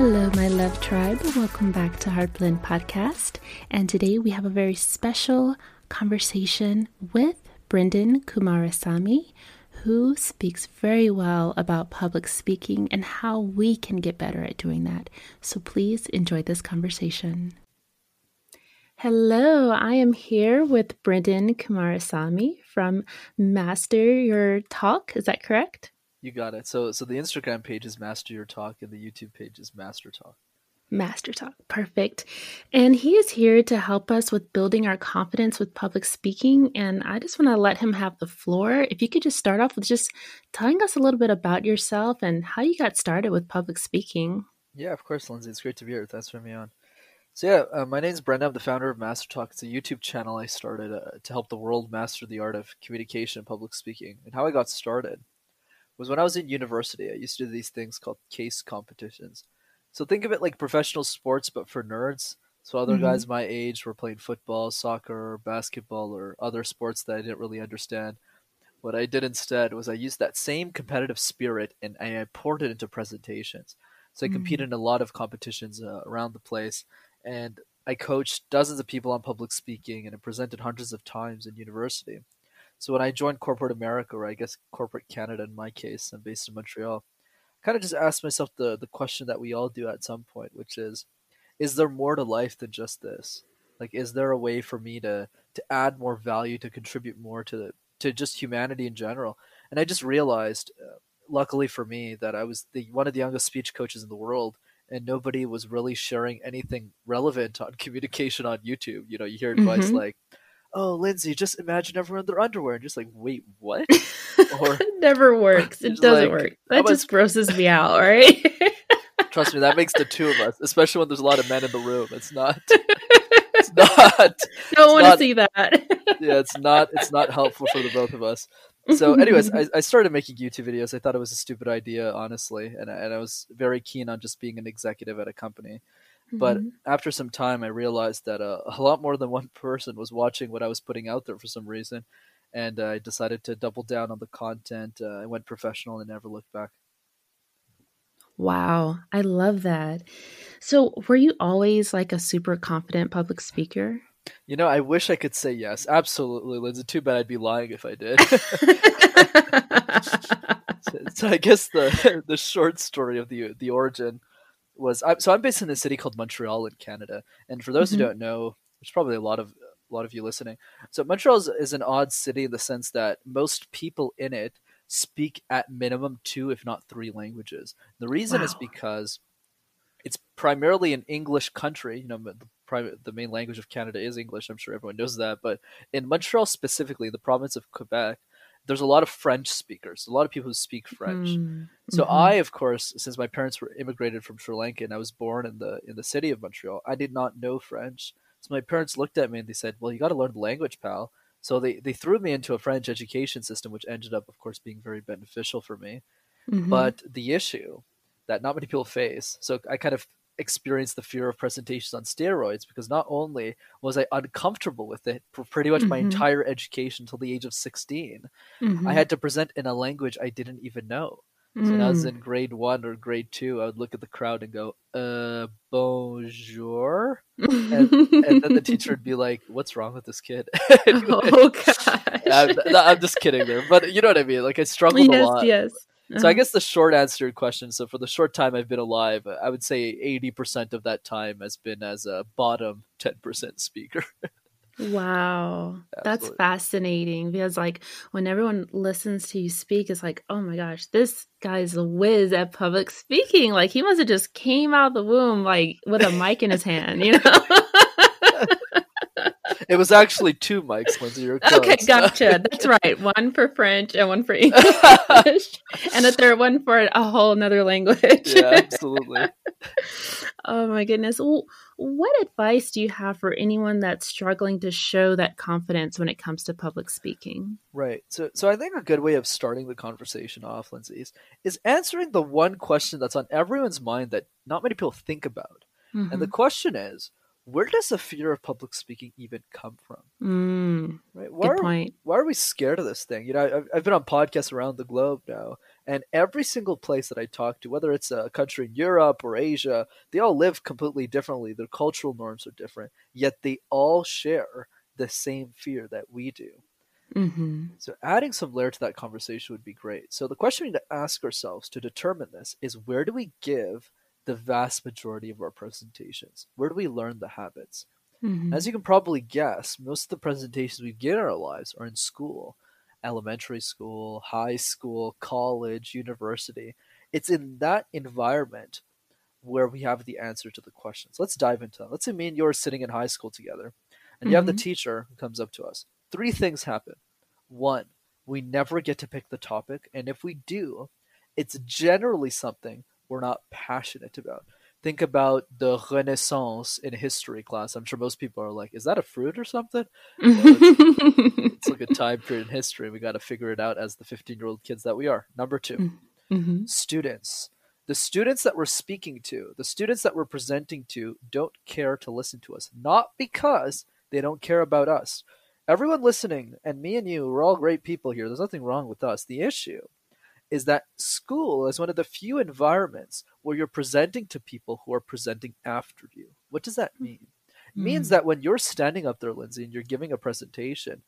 Hello, my love tribe. Welcome back to Heart Blend Podcast. And today we have a very special conversation with Brenden Kumarasamy, who speaks very well about public speaking and how we can get better at doing that. So please enjoy this conversation. Hello, I am here with Brenden Kumarasamy from Master Your Talk. Is that correct? You got it. So so the Instagram page is Master Your Talk and the YouTube page is Master Talk. Master Talk. Perfect. And he is here to help us with building our confidence with public speaking. And I just want to let him have the floor. If you could just start off with just telling us a little bit about yourself and how you got started with public speaking. Yeah, of course, Lindsay. It's great to be here. Thanks for having me on. So yeah, uh, my name is Brendan. I'm the founder of Master Talk. It's a YouTube channel I started uh, to help the world master the art of communication and public speaking. And how I got started was when I was in university. I used to do these things called case competitions. So think of it like professional sports, but for nerds. So other mm-hmm. guys my age were playing football, soccer, basketball, or other sports that I didn't really understand. What I did instead was I used that same competitive spirit and I poured it into presentations. So I competed mm-hmm. in a lot of competitions uh, around the place, and I coached dozens of people on public speaking and I presented hundreds of times in university. So when I joined corporate America, or I guess corporate Canada in my case, I'm based in Montreal, I kind of just asked myself the the question that we all do at some point, which is, is there more to life than just this? Like, is there a way for me to to add more value, to contribute more to the to just humanity in general? And I just realized, uh, luckily for me, that I was the one of the youngest speech coaches in the world, and nobody was really sharing anything relevant on communication on YouTube. You know, you hear advice mm-hmm. like oh, Lindsay, just imagine everyone in their underwear. And just like, wait, what? Or it never works. It doesn't like, work. That just grosses me out, right? Trust me, that makes the two of us, especially when there's a lot of men in the room. It's not. It's not. Don't want to see that. yeah, it's not. It's not helpful for the both of us. So, anyways, I, I started making YouTube videos. I thought it was a stupid idea, honestly, and and I was very keen on just being an executive at a company. But mm-hmm. after some time, I realized that uh, a lot more than one person was watching what I was putting out there for some reason, and uh, I decided to double down on the content. Uh, I went professional and never looked back. Wow, I love that. So, were you always like a super confident public speaker? You know, I wish I could say yes. Absolutely, Lindsay. Too bad I'd be lying if I did. so, so, I guess the the short story of the the origin was I, so I'm based in a city called Montreal in Canada, and for those mm-hmm. who don't know, there's probably a lot of a lot of you listening. So Montreal is, is an odd city in the sense that most people in it speak at minimum two, if not three languages. The reason wow. is because it's primarily an English country. You know, the private the main language of Canada is English. I'm sure everyone knows that, but in Montreal specifically, the province of Quebec, there's a lot of French speakers, a lot of people who speak French. Mm-hmm. So I, of course, since my parents were immigrated from Sri Lanka and I was born in the in the city of Montreal, I did not know French. So my parents looked at me and they said, "Well, you got to learn the language, pal." So they they threw me into a French education system, which ended up, of course, being very beneficial for me. Mm-hmm. But the issue that not many people face, so I kind of experienced the fear of presentations on steroids because not only was I uncomfortable with it for pretty much mm-hmm. my entire education until the age of 16, mm-hmm. I had to present in a language I didn't even know. So when I was in mm. grade one or grade two, I would look at the crowd and go, uh, bonjour. and, and, then the teacher would be like, what's wrong with this kid? oh, gosh. I'm, I'm, just kidding there. But you know what I mean? Like, I struggled yes, a lot. Yes. So I uh-huh. guess the short answer to question. So for the short time I've been alive, I would say eighty percent of that time has been as a bottom ten percent speaker. wow, that's fascinating because like when everyone listens to you speak, it's like, oh my gosh, this guy's a whiz at public speaking. Like he must have just came out the womb like with a mic in his hand, you know. It was actually two mics, Lindsay. You're close. Okay, gotcha. That's right. One for French and one for English, and a third one for a whole another language. yeah, absolutely. oh my goodness. Well, what advice do you have for anyone that's struggling to show that confidence when it comes to public speaking? Right. So, so I think a good way of starting the conversation off, Lindsay, is, is answering the one question that's on everyone's mind that not many people think about. Mm-hmm. And the question is, where does the fear of public speaking even come from? Mm, right? Why good are, point. Why are we scared of this thing? You know, I've, I've been on podcasts around the globe now, and every single place that I talk to, whether it's a country in Europe or Asia, they all live completely differently. Their cultural norms are different, yet they all share the same fear that we do. Mm-hmm. So, adding some layer to that conversation would be great. So, the question we need to ask ourselves to determine this is where do we give the vast majority of our presentations? Where do we learn the habits? Mm-hmm. As you can probably guess, most of the presentations we get in our lives are in school, elementary school, high school, college, university. It's in that environment where we have the answer to the questions. Let's dive into that. Let's say me and you are sitting in high school together, and mm-hmm. you have the mm-hmm. teacher who comes up to us. Three things happen. One, we never get to pick the topic, and if we do, it's generally something we're not passionate about. Think about the Renaissance in history class. I'm sure most people are like, "Is that a fruit or something?" Well, it's, it's, like a time period in history. We got to figure it out as the 15 year old kids that we are. Number 2 mm-hmm. students. The students that we're speaking to, the students that we're presenting to, don't care to listen to us. Not because they don't care about us. Everyone listening, and me and you, we're all great people here. There's nothing wrong with us. The issue is that school is one of the few environments where you're presenting to people who are presenting after you. What does that mean? It means mm. that when you're standing up there, Lindsay, and you're giving a presentation,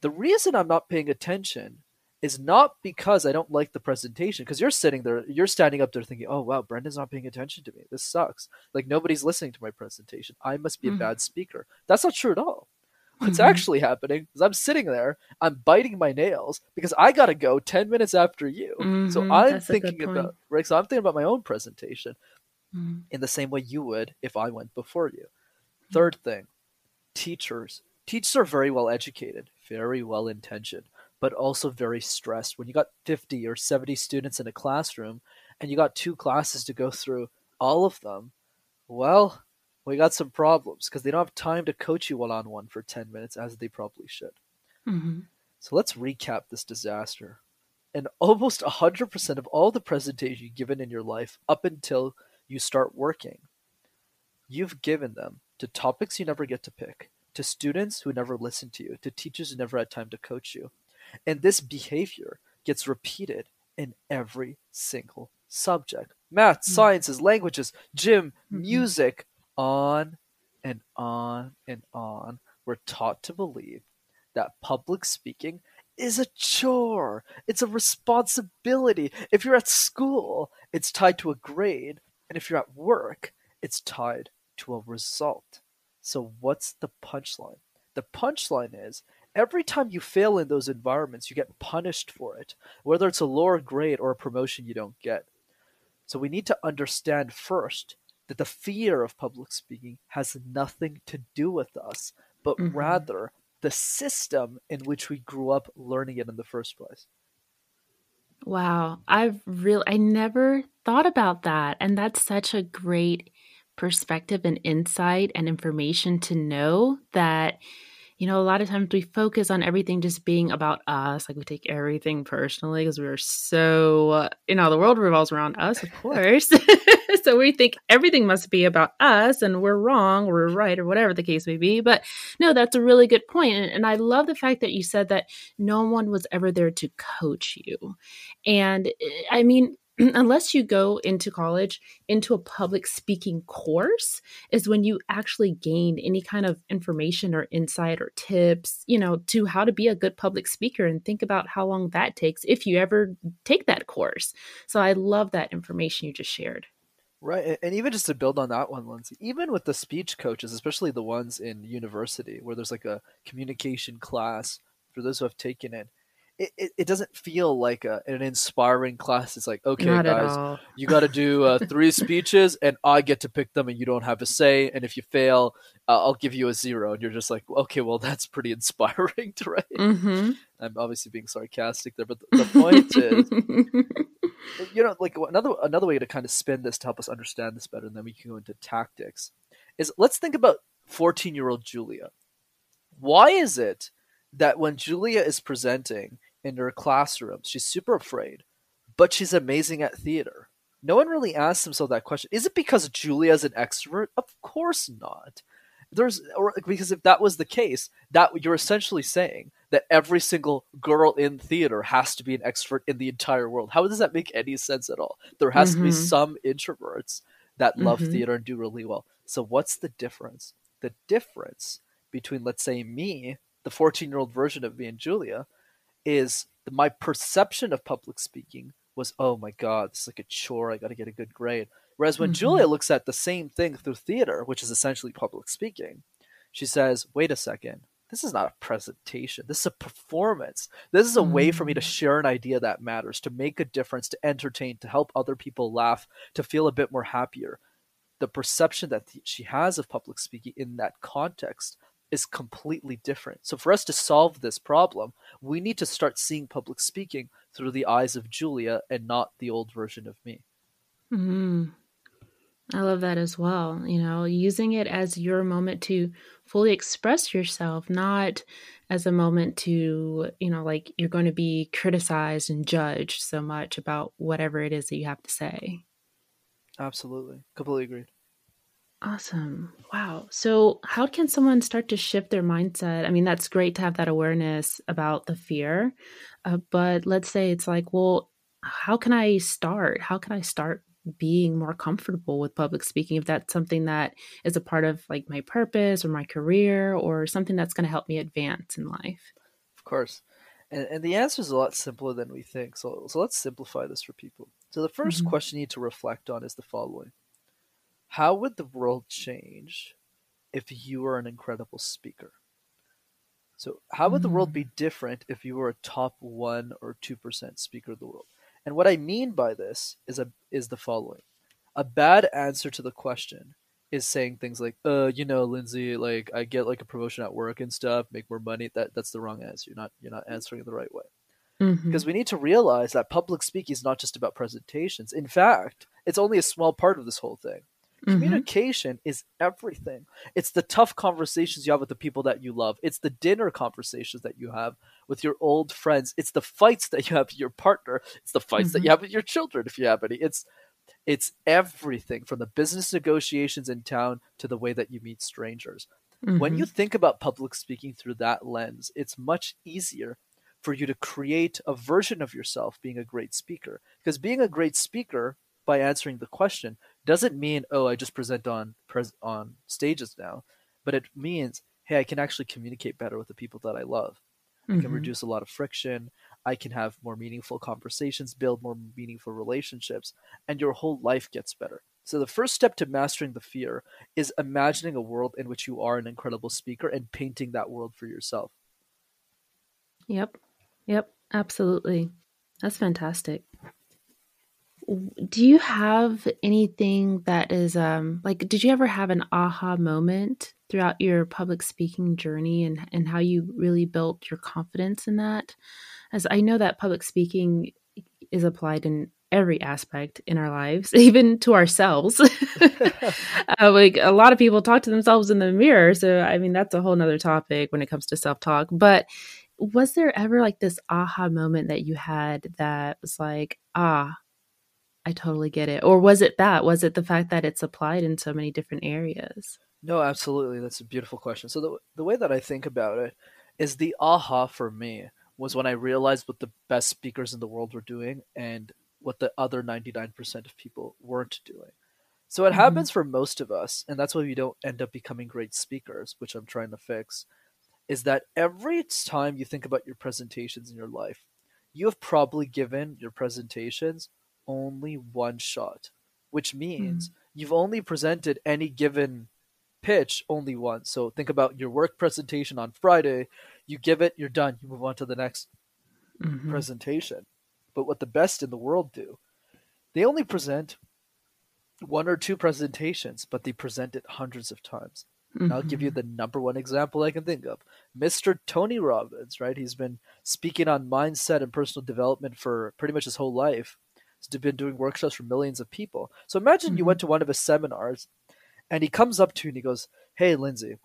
the reason I'm not paying attention is not because I don't like the presentation, because you're sitting there, you're standing up there thinking, oh, wow, Brendan's not paying attention to me. This sucks. Like, nobody's listening to my presentation. I must be a mm. bad speaker. That's not true at all. What's mm-hmm. actually happening is I'm sitting there, I'm biting my nails because I gotta go ten minutes after you. Mm-hmm. So I'm That's thinking about right. So I'm thinking about my own presentation mm-hmm. in the same way you would if I went before you. Third thing, teachers. Teachers are very well educated, very well intentioned, but also very stressed. When you got 50 or 70 students in a classroom and you got two classes to go through, all of them, well, we got some problems because they don't have time to coach you one on one for 10 minutes as they probably should. Mm-hmm. So let's recap this disaster. And almost 100% of all the presentations you've given in your life up until you start working, you've given them to topics you never get to pick, to students who never listen to you, to teachers who never had time to coach you. And this behavior gets repeated in every single subject math, mm-hmm. sciences, languages, gym, mm-hmm. music, on and on and on, we're taught to believe that public speaking is a chore. It's a responsibility. If you're at school, it's tied to a grade. And if you're at work, it's tied to a result. So, what's the punchline? The punchline is every time you fail in those environments, you get punished for it, whether it's a lower grade or a promotion you don't get. So, we need to understand first that the fear of public speaking has nothing to do with us, but mm-hmm. rather the system in which we grew up learning it in the first place. Wow, I've really I never thought about that and that's such a great perspective and insight and information to know that you know, a lot of times we focus on everything just being about us. Like we take everything personally because we're so, you know, the world revolves around us, of course. so we think everything must be about us and we're wrong, or we're right, or whatever the case may be. But no, that's a really good point. And, and I love the fact that you said that no one was ever there to coach you. And eh, I mean, unless you go into college into a public speaking course is when you actually gain any kind of information or insight or tips you know to how to be a good public speaker and think about how long that takes if you ever take that course so i love that information you just shared Right, and even just to build on that one, Lindsay, even with the speech coaches, especially the ones in university where there's like a communication class for those who have taken it, it, it, it doesn't feel like a, an inspiring class. It's like, okay, Not guys, you got to do uh, three speeches, and I get to pick them, and you don't have a say. And if you fail, uh, I'll give you a zero. And you're just like, okay, well, that's pretty inspiring, right? Mm-hmm. I'm obviously being sarcastic there, but the, the point is, you know, like another another way to kind of spin this to help us understand this better, and then we can go into tactics. Is let's think about 14 year old Julia. Why is it that when Julia is presenting in her classroom, she's super afraid, but she's amazing at theater? No one really asks themselves that question. Is it because Julia is an extrovert? Of course not. There's or because if that was the case, that you're essentially saying that every single girl in theater has to be an extrovert in the entire world. How does that make any sense at all? There has to be Mhm. some introverts that love Mhm. theater and do really well. So what's the difference? The difference between let's say me, the 14-year-old version of me and Julia, is my perception of public speaking was, oh my god, this is like a chore. I got to get a good grade. Whereas when Mhm. Julia looks at the same thing through theater, which is essentially public speaking, she says, wait a second. This is not a presentation. This is a performance. This is a way for me to Mm. share an idea that matters, to make a difference, to entertain, to help other people laugh, to feel a bit more happier. The perception that th- she has of public speaking in that context is completely different. So, for us to solve this problem, we need to start seeing public speaking through the eyes of Julia and not the old version of me. Mm. I love that as well. You know, using it as your moment to fully express yourself, not as a moment to, you know, like you're going to be criticized and judged so much about whatever it is that you have to say. Absolutely. Completely agreed. Awesome. Wow. So, how can someone start to shift their mindset? I mean, that's great to have that awareness about the fear. Uh, but let's say it's like, well, how can I start? How can I start being more comfortable with public speaking if that's something that is a part of like my purpose or my career or something that's going to help me advance in life? Of course. And, and the answer is a lot simpler than we think. So, so let's simplify this for people. So, the 1st Mhm. question you need to reflect on is the following How would the world change if you were an incredible speaker? So, how would the world be hmm. different if you were a top 1 or 2% speaker of the world? And what I mean by this is a is the following. A bad answer to the question is saying things like, "Uh, you know, Lindsay, like I get like a promotion at work and stuff, make more money." That that's the wrong answer. You're not you're not mm. answering it the right way. Mm-hmm. Because we need to realize that public speaking is not just about presentations. In fact, it's only a small part of this whole thing. Mhm. Communication is everything. It's the tough conversations you have with the people that you love. It's the dinner conversations that you have with your old friends. It's the fights that you have with your partner. It's the fights that Mhm. you have with your children if you have any. It's it's everything from the business negotiations in town to the way that you meet strangers. When Mhm. you think about public speaking through that lens, it's much easier for you to create a version of yourself being a great speaker. Because being a great speaker, by answering the question, doesn't mean, oh, I just present on pres- on stages now, but it means, hey, I can actually communicate better with the people that I love. I can Mhm. reduce a lot of friction. I can have more meaningful conversations, build more meaningful relationships, and your whole life gets better. So, the first step to mastering the fear is imagining a world in which you are an incredible speaker and painting that world for yourself. Yep. Yep. Absolutely. That's fantastic. Do you have anything that is um like did you ever have an aha moment throughout your public speaking journey and and how you really built your confidence in that? As I know that public speaking is applied in every aspect in our lives, even to ourselves. uh, like a lot of people talk to themselves in the mirror, so I mean that's a whole nother topic when it comes to self talk. But was there ever like this aha moment that you had that was like, ah, I totally get it? Or was it that? Was it the fact that it's applied in so many different areas? No, absolutely. That's a beautiful question. So the the way that I think about it is the aha for me was when I realized what the best speakers in the world were doing and what the other 99% of people weren't doing. So it Mhm. happens for most of us, and that's why we don't end up becoming great speakers, which I'm trying to fix, is that every time you think about your presentations in your life, you have probably given your presentations only one shot, which means you've only presented any given pitch only once. So think about your work presentation on Friday, you give it, you're done, you move on to the next. mm-hmm. presentation. But what the best in the world do, they only present one or two presentations, but they present it hundreds of times. Mm-hmm. I'll give you mm-hmm. the number one example I can think of. Mr. Tony Robbins, right? He's been speaking on mindset and personal development for pretty much his whole life. He's been doing workshops for millions of people. So imagine mm-hmm. you went to one of his seminars and he comes up to you and he goes, Hey, Lindsay,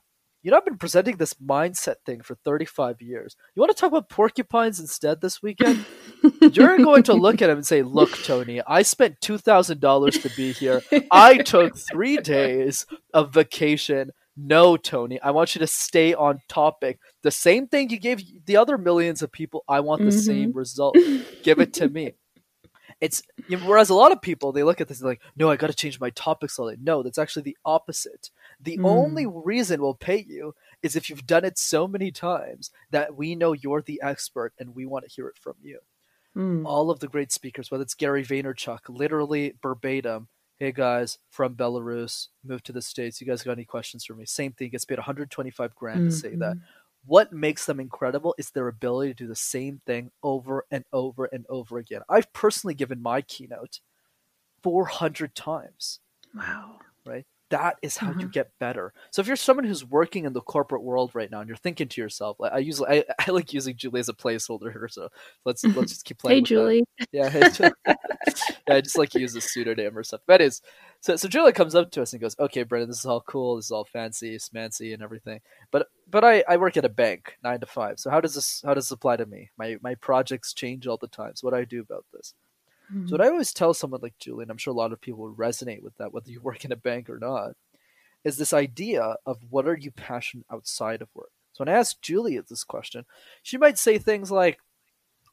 you know, I've been presenting this mindset thing for 35 years. You want to talk about porcupines instead this weekend? You're going to look at him and say, Look, Tony, I spent $2,000 to be here. I took three days of vacation. No, Tony, I want you to stay on topic. The same thing you gave the other millions of people, I want the mm-hmm. same result. Give it to me. It's you know, whereas a lot of people they look at this and like, no, I got to change my topic slightly. No, that's actually the opposite. The mm. only reason we'll pay you is if you've done it so many times that we know you're the expert and we want to hear it from you. Mm. All of the great speakers, whether it's Gary Vaynerchuk, literally verbatim, hey guys from Belarus, moved to the States. You guys got any questions for me? Same thing, gets paid 125 grand mm-hmm. to say that. What makes them incredible is their ability to do the same thing over and over and over again. I've personally given my keynote 400 times. Wow. Right? That is how mm-hmm. you get better. So if you're someone who's working in the corporate world right now and you're thinking to yourself, like I usually I, I like using Julie as a placeholder here, so let's let's just keep playing. hey Julie. That. Yeah, hey, yeah, I just like to use a pseudonym or something. That is so so Julie comes up to us and goes, Okay, Brendan, this is all cool, this is all fancy, smancy and everything. But but I, I work at a bank nine to five. So how does this how does this apply to me? My my projects change all the time. So what do I do about this? Mm-hmm. So what I always tell someone like Julie, and I'm sure a lot of people would resonate with that, whether you work in a bank or not, is this idea of what are you passionate outside of work. So when I ask Julie this question, she might say things like,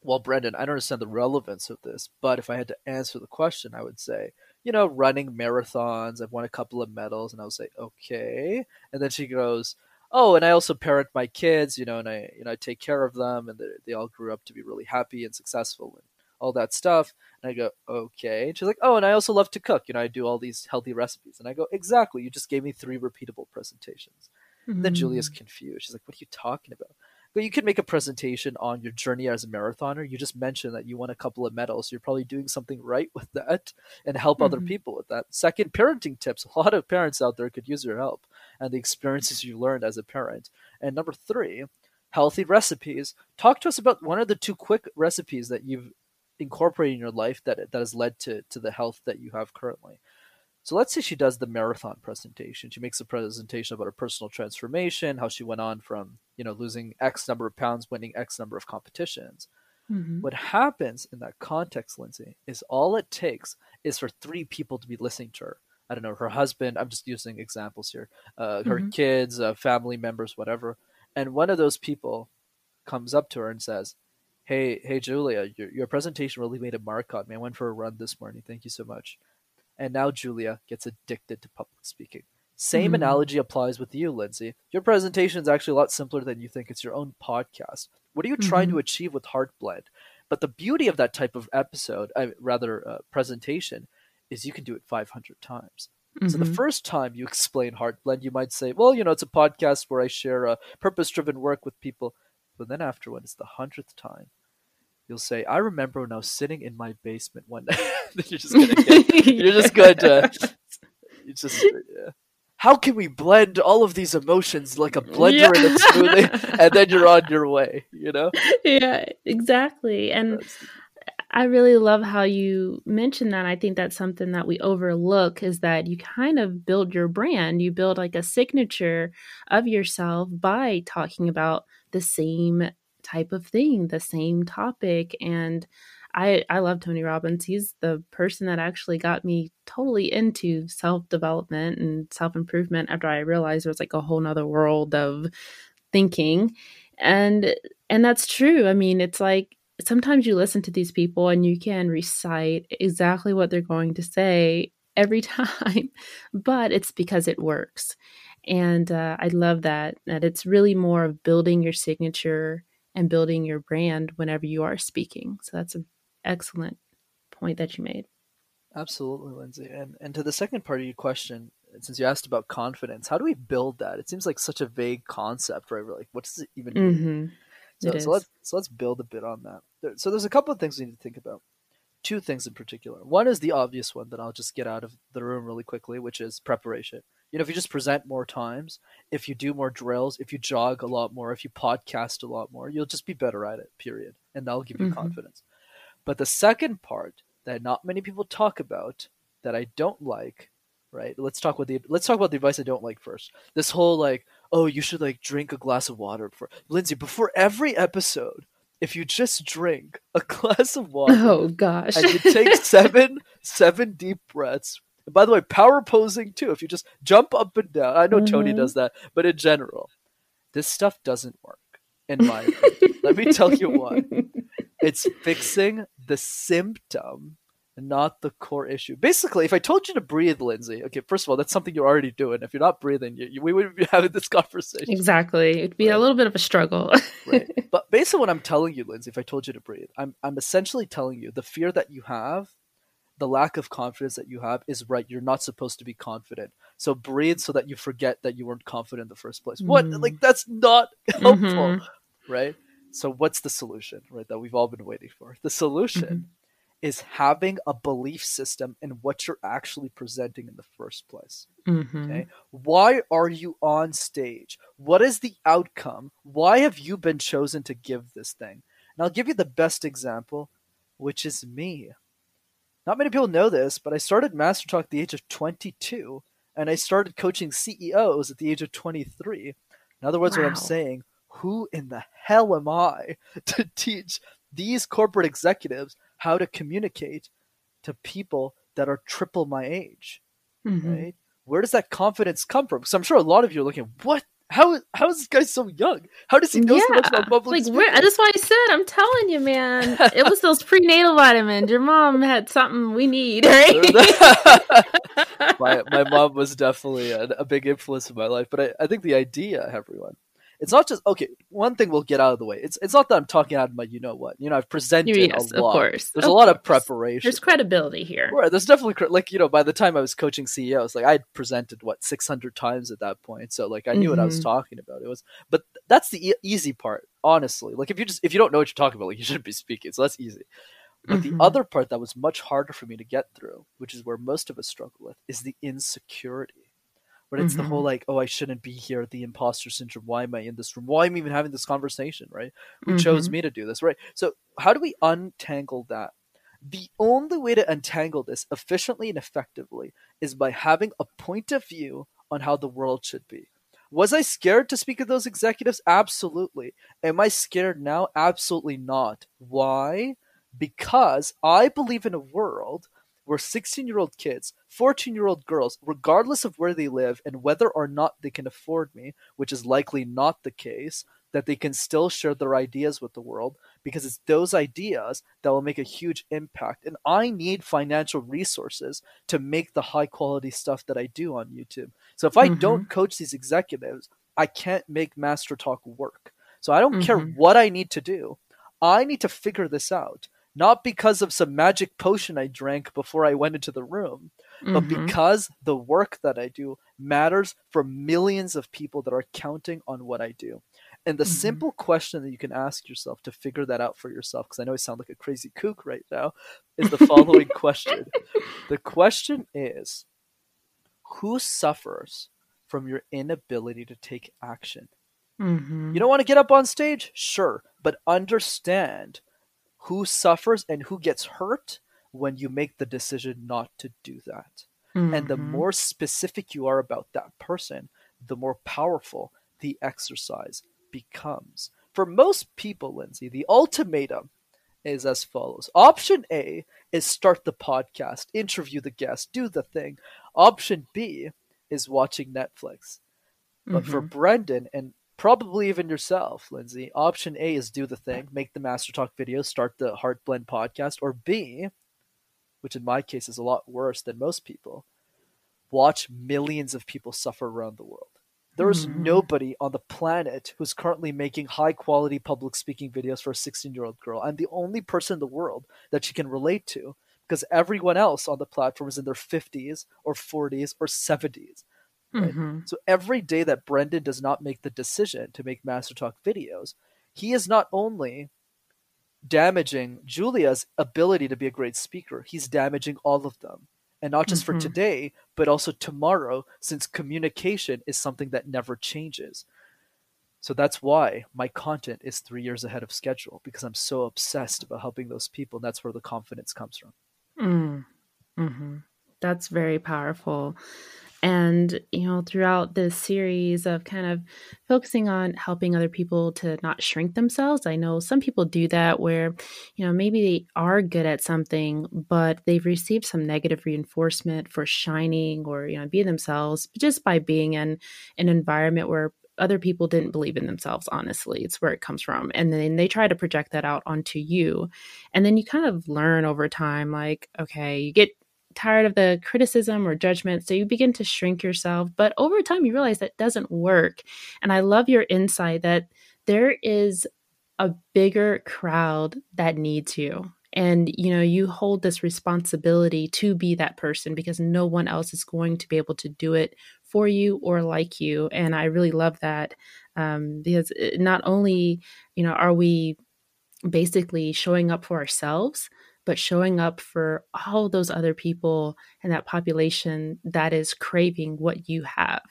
well, Brendan, I don't understand the relevance of this, but if I had to answer the question, I would say, you know, running marathons, I've won a couple of medals, and I would say, okay. And then she goes, oh, and I also parent my kids, you know, and I, you know, I take care of them, and they, they all grew up to be really happy and successful. And all that stuff. And I go, okay. And she's like, oh, and I also love to cook. You know, I do all these healthy recipes. And I go, exactly. You just gave me three repeatable presentations. Mm-hmm. Then Julia's mm. confused. She's like, what are you talking about? But you could make a presentation on your journey as a marathoner. You just mentioned that you won a couple of medals. So you're probably doing something right with that and help mm-hmm. other people with that. Second, parenting tips. A lot of parents out there could use your help and the experiences you learned as a parent. And number three, healthy recipes. Talk to us about one of the two quick recipes that you've incorporating your life that that has led to to the health that you have currently. So let's say she does the marathon presentation. She makes a presentation about her personal transformation, how she went on from, you know, losing X number of pounds, winning X number of competitions. Mm-hmm. What happens in that context, Lindsay, is all it takes is for three people to be listening to her. I don't know, her husband, I'm just using examples here, uh, her mm-hmm. kids, uh, family members, whatever. And one of those people comes up to her and says, Hey, hey, Julia, your, your presentation really made a mark on me. I went for a run this morning. Thank you so much. And now Julia gets addicted to public speaking. Same mm-hmm. analogy applies with you, Lindsay. Your presentation is actually a lot simpler than you think. It's your own podcast. What are you mm-hmm. trying to mm-hmm. achieve with Heartblend? But the beauty of that type of episode, uh, rather uh, presentation, is you can do it 500 times. Mm-hmm. So the mm-hmm. first time you explain Heartblend, you might say, well, you know, it's a podcast where I share a purpose-driven work with people. But then after when it's the hundredth time, you'll say, "I remember when I was sitting in my basement one day." you're just gonna get, you're just going to you just yeah. How can we blend all of these emotions like a blender yeah. and a smoothie, and then you're on your way? You know? Yeah, exactly. And I really love how you mentioned that. I think that's something that we overlook is that you kind of build your brand. You build like a signature of yourself by talking about the same type of thing, the same topic. And I I love Tony Robbins. He's the person that actually got me totally into self development and self improvement after I realized there was like a whole nother world of thinking. And and that's true. I mean, it's like sometimes you listen to these people and you can recite exactly what they're going to say every time, but it's because it works. And uh, I love that that it's really more of building your signature and building your brand whenever you are speaking. So that's an excellent point that you made. Absolutely, Lindsay. And and to the second part of your question, since you asked about confidence, how do we build that? It seems like such a vague concept, right? We're like, what does it even mean? Mm-hmm. So, It so let's so let's build a bit on that. There- So there's a couple of things we need to think about. Two things in particular. One is the obvious one that I'll just get out of the room really quickly, which is preparation. You know, if you just present more times, if you do more drills, if you jog a lot more, if you podcast a lot more, you'll just be better at it. Period, and that'll give you Mhm. confidence. But the second part that not many people talk about that I don't like, right? Let's talk about the let's talk about the advice I don't like first. This whole like, oh, you should like drink a glass of water before Lindsay, before every episode, if you just drink a glass of water Oh gosh. and you take seven seven deep breaths. And by the way, power posing too. If you just jump up and down, I know Tony Mhm. does that, but in general, this stuff doesn't work. In my opinion, let me tell you why. It's fixing the symptom, not the core issue. Basically, if I told you to breathe, Lindsay, okay, first of all, that's something you're already doing. If you're not breathing, you, you, we wouldn't be having this conversation. exactly. It'd be Right. a little bit of a struggle. right. But based on what I'm telling you, Lindsay, if I told you to breathe, I'm I'm essentially telling you the fear that you have, the lack of confidence that you have is right. You're not supposed to be confident. So breathe so that you forget that you weren't confident in the first place. What? Mm. Like that's not helpful, Mhm. right? So what's the solution, right? That we've all been waiting for. The solution Mm-hmm. is having a belief system in what you're actually presenting in the first place. Okay. Why are you on stage? What is the outcome? Why have you been chosen to give this thing? And I'll give you the best example, which is me. Not many people know this, but I started Master Talk at the age of 22, and I started coaching CEOs at the age of 23. In other words, what I'm saying, who in the hell am I to teach these corporate executives how to communicate to people that are triple my age? Mhm. right? Where does that confidence come from? Because I'm sure a lot of you are looking, what? How how is this guy so young? How does he know so much about public like that's why I said I'm telling you, man. It was those prenatal vitamins. Your mom had something we need, right? my my mom was definitely a, a big influence in my life, but I, I think the idea, everyone, it's not just okay. One thing we'll get out of the way. It's it's not that I'm talking out of my you know what. You know, I've presented yes, a of lot. course. There's of a lot of preparation. There's credibility here. Right, there's definitely like you know by the time I was coaching CEOs, like I'd presented what 600 times at that point, so like I knew what I was Mhm. talking about. It was, but that's the e- easy part, honestly. Like if you just if you don't know what you're talking about, like you shouldn't be speaking, so that's easy. But Mhm. the other part that was much harder for me to get through, which is where most of us struggle with, is the insecurity. But it's the Mhm. whole like, oh, I shouldn't be here, the imposter syndrome. Why am I in this room? Why am I even having this conversation? Right? Who chose Mhm. me to do this? Right? So how do we untangle that? The only way to untangle this efficiently and effectively is by having a point of view on how the world should be. Was I scared to speak to those executives? Absolutely. Am I scared now? Absolutely not. Why? Because I believe in a world where 16 year old kids, 14 year old girls, regardless of where they live and whether or not they can afford me, which is likely not the case, that they can still share their ideas with the world because it's those ideas that will make a huge impact. And I need financial resources to make the high quality stuff that I do on YouTube. So if I Mhm. don't coach these executives, I can't make Master Talk work. So I don't care Mhm. what I need to do. I need to figure this out. Not because of some magic potion I drank before I went into the room, but Mhm. because the work that I do matters for millions of people that are counting on what I do. And the Mhm. simple question that you can ask yourself to figure that out for yourself, because I know I sound like a crazy kook right now, is the following question. The question is Who suffers from your inability to take action? Mhm. You don't want to get up on stage? Sure. But understand who suffers and who gets hurt when you make the decision not to do that. And the Mhm. more specific you are about that person, the more powerful the exercise becomes. For most people, Lindsay, the ultimatum is as follows Option A is start the podcast, interview the guest, do the thing. Option B is watching Netflix. But for Mhm. Brendan and probably even yourself, Lindsay, option A is do the thing, make the Master Talk video, start the Heart Blend podcast, or B, which in my case is a lot worse than most people, watch millions of people suffer around the world. There's Mhm. nobody on the planet who's currently making high quality public speaking videos for a 16 year old girl. I'm the only person in the world that she can relate to because everyone else on the platform is in their 50s or 40s or 70s. Right? Mhm. So every day that Brendan does not make the decision to make Master Talk videos, he is not only damaging Julia's ability to be a great speaker, he's damaging all of them. And not just Mhm. for today, but also tomorrow, since communication is something that never changes. So that's why my content is three years ahead of schedule because I'm so obsessed about helping those people. And that's where the confidence comes from. Mm. hmm That's very powerful. And, you know, throughout this series of kind of focusing on helping other people to not shrink themselves, I know some people do that where, you know, maybe they are good at something, but they've received some negative reinforcement for shining or, you know, being themselves just by being in an environment where other people didn't believe in themselves, honestly. It's where it comes from. And then they try to project that out onto you. And then you kind of learn over time, like, okay, you get tired of the criticism or judgment. So you begin to shrink yourself. But over time, you realize that doesn't work. And I love your insight that there is a bigger crowd that needs you. And you know, you hold this responsibility to be that person because no one else is going to be able to do it for you or like you. And I really love that um, because not only you know are we basically showing up for ourselves, but showing up for all those other people and that population that is craving what you have.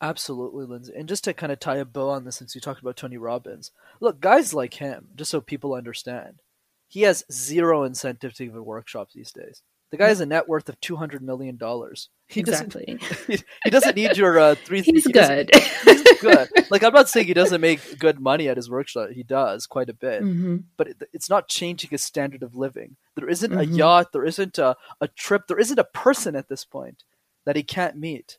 Absolutely, Lindsay. And just to kind of tie a bow on this, since you talked about Tony Robbins, look, guys like him, just so people understand, he has zero incentive to give workshops these days. The guy has a net worth of two hundred million dollars. He exactly. doesn't. He doesn't need your uh, three. He's he good. He's good. Like I'm not saying he doesn't make good money at his workshop. He does quite a bit, hmm but it, it's not changing his standard of living. There isn't a Mhm. yacht. There isn't a, a trip. There isn't a person at this point that he can't meet.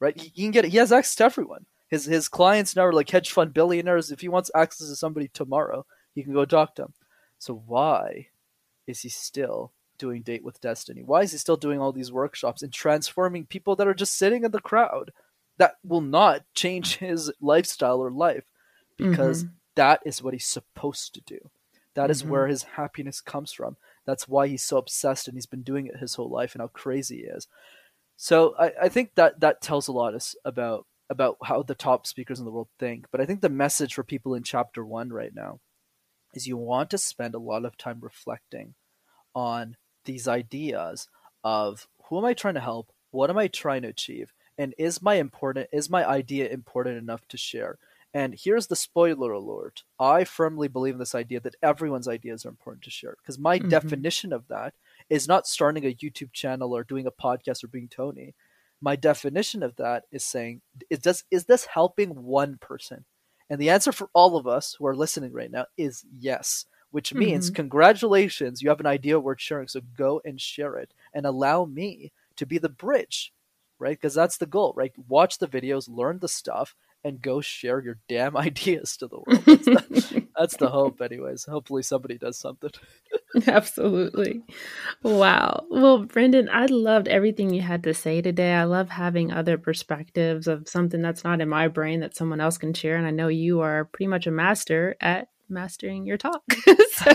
Right? He, he can get. He has access to everyone. His his clients now are like hedge fund billionaires. If he wants access to somebody tomorrow, he can go talk to them. So why is he still doing Date with Destiny? Why is he still doing all these workshops and transforming people that are just sitting in the crowd? That will not change his lifestyle or life because that is what he's supposed to do. That is Mhm. where his happiness comes from. That's why he's so obsessed and he's been doing it his whole life and how crazy he is. So I, I think that that tells a lot us about about how the top speakers in the world think. But I think the message for people in chapter one right now is you want to spend a lot of time reflecting on these ideas of who am I trying to help? What am I trying to achieve? And is my important is my idea important enough to share? And here's the spoiler alert. I firmly believe in this idea that everyone's ideas are important to share. Because my Mhm. definition of that is not starting a YouTube channel or doing a podcast or being Tony. My definition of that is saying, is this, is this helping one person? And the answer for all of us who are listening right now is yes, which means mm-hmm. congratulations, you have an idea worth sharing. So go and share it and allow me to be the bridge, right? Because that's the goal, right? Watch the videos, learn the stuff, and go share your damn ideas to the world. That's the, that's the hope, anyways. Hopefully, somebody does something. Absolutely. Wow. Well, Brendan, I loved everything you had to say today. I love having other perspectives of something that's not in my brain that someone else can share. And I know you are pretty much a master at mastering your talk. so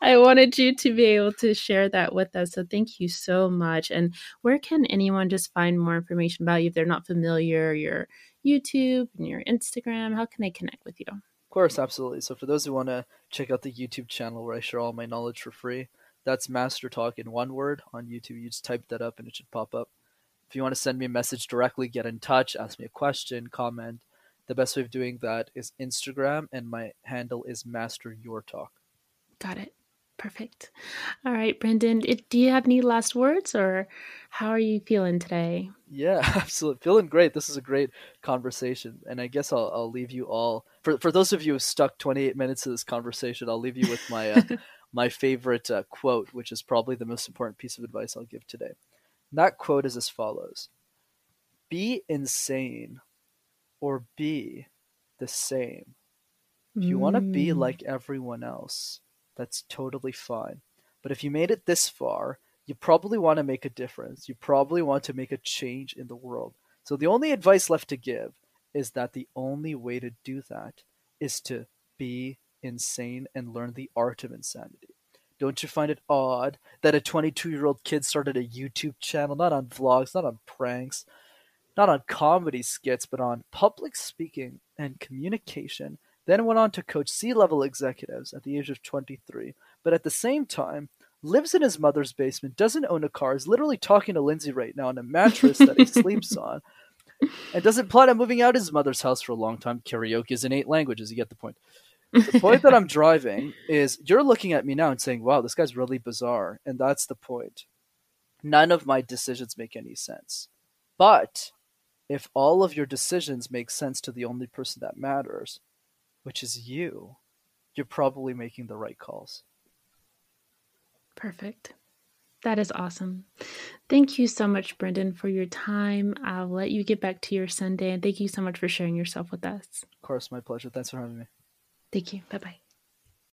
I wanted you to be able to share that with us. So thank you so much. And where can anyone just find more information about you if they're not familiar? Your YouTube and your Instagram, how can they connect with you? Of course, absolutely. So for those who want to check out the YouTube channel where I share all my knowledge for free, that's Master Talk in one word on YouTube. You just type that up and it should pop up. If you want to send me a message directly, get in touch, ask me a question, comment. The best way of doing that is Instagram, and my handle is Master Your Talk. Got it. Perfect. All right, Brendan, it, do you have any last words or how are you feeling today? Yeah, absolutely. Feeling great. This is a great conversation. And I guess I'll, I'll leave you all for for those of you who stuck 28 minutes of this conversation, I'll leave you with my uh, my favorite uh, quote, which is probably the most important piece of advice I'll give today. And that quote is as follows: Be insane or be the same. If you want to be Mm. like everyone else, that's totally fine. But if you made it this far, you probably want to make a difference. You probably want to make a change in the world. So the only advice left to give is that the only way to do that is to be insane and learn the art of insanity. Don't you find it odd that a 22 year old kid started a YouTube channel, not on vlogs, not on pranks, not on comedy skits, but on public speaking and communication then went on to coach C level executives at the age of 23, but at the same time, lives in his mother's basement, doesn't own a car, is literally talking to Lindsay right now on a mattress that he sleeps on, and doesn't plan on moving out of his mother's house for a long time. Karaoke is in eight languages, you get the point. The point that I'm driving is you're looking at me now and saying, wow, this guy's really bizarre. And that's the point. None of my decisions make any sense. But if all of your decisions make sense to the only person that matters, which is you, you're probably making the right calls. Perfect. That is awesome. Thank you so much, Brenden, for your time. I'll let you get back to your Sunday, and thank you so much for sharing yourself with us. Of course, my pleasure. Thanks for having me. Thank you. Bye bye.